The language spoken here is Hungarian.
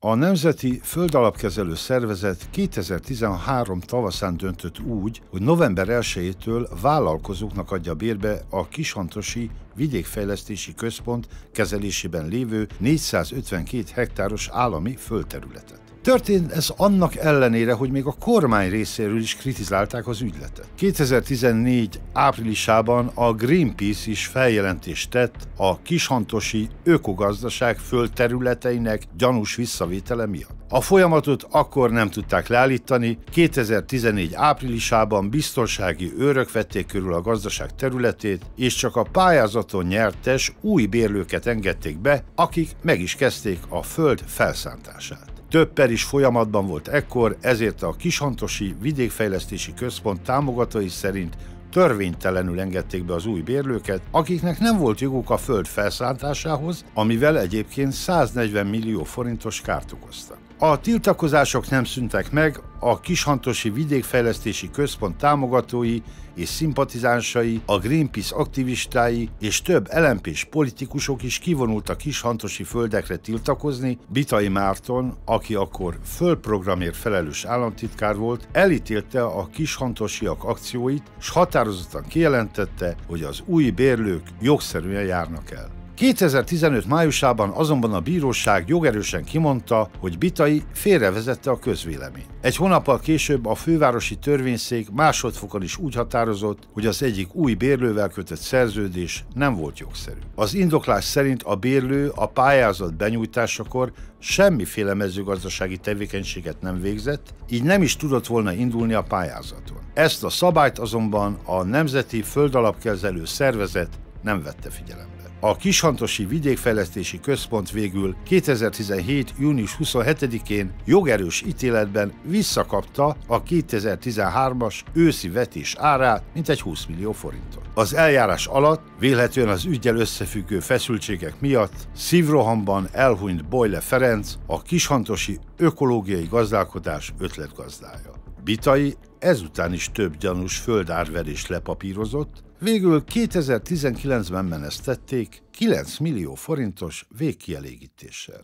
A Nemzeti Földalapkezelő Szervezet 2013 tavaszán döntött úgy, hogy november 1-től vállalkozóknak adja bérbe a Kishantosi Vidékfejlesztési Központ kezelésében lévő 452 hektáros állami földterületet. Történt ez annak ellenére, hogy még a kormány részéről is kritizálták az ügyletet. 2014 áprilisában a Greenpeace is feljelentést tett a kishantosi ökogazdaság földterületeinek gyanús visszavétele miatt. A folyamatot akkor nem tudták leállítani, 2014 áprilisában biztonsági őrök vették körül a gazdaság területét, és csak a pályázaton nyertes új bérlőket engedték be, akik meg is kezdték a föld felszántását. Több per is folyamatban volt ekkor, ezért a Kishantosi Vidékfejlesztési Központ támogatói szerint törvénytelenül engedték be az új bérlőket, akiknek nem volt joguk a föld felszántásához, amivel egyébként 140 millió forintos kárt okoztak. A tiltakozások nem szüntek meg, a Kishantosi Vidékfejlesztési Központ támogatói és szimpatizánsai, a Greenpeace aktivistái és több lmp politikusok is kivonultak Kishantosi földekre tiltakozni. Bitai Márton, aki akkor földprogramért felelős államtitkár volt, elítélte a Kishantosiak akcióit, és határozottan kijelentette, hogy az új bérlők jogszerűen járnak el. 2015 májusában azonban a bíróság jogerősen kimondta, hogy Bitai félrevezette a közvélemény. Egy hónappal később a fővárosi törvényszék másodfokon is úgy határozott, hogy az egyik új bérlővel kötött szerződés nem volt jogszerű. Az indoklás szerint a bérlő a pályázat benyújtásakor semmiféle mezőgazdasági tevékenységet nem végzett, így nem is tudott volna indulni a pályázaton. Ezt a szabályt azonban a Nemzeti Földalapkezelő Szervezet nem vette figyelembe. A Kishantosi Vidékfejlesztési Központ végül 2017. június 27-én jogerős ítéletben visszakapta a 2013-as őszi vetés árát, mintegy 20 millió forintot. Az eljárás alatt, vélhetően az ügyel összefüggő feszültségek miatt szívrohamban elhunyt Bojle Ferenc, a Kishantosi ökológiai gazdálkodás ötletgazdája. Bitai ezután is több gyanús földárverést lepapírozott, végül 2019-ben menesztették 9 millió forintos végkielégítéssel.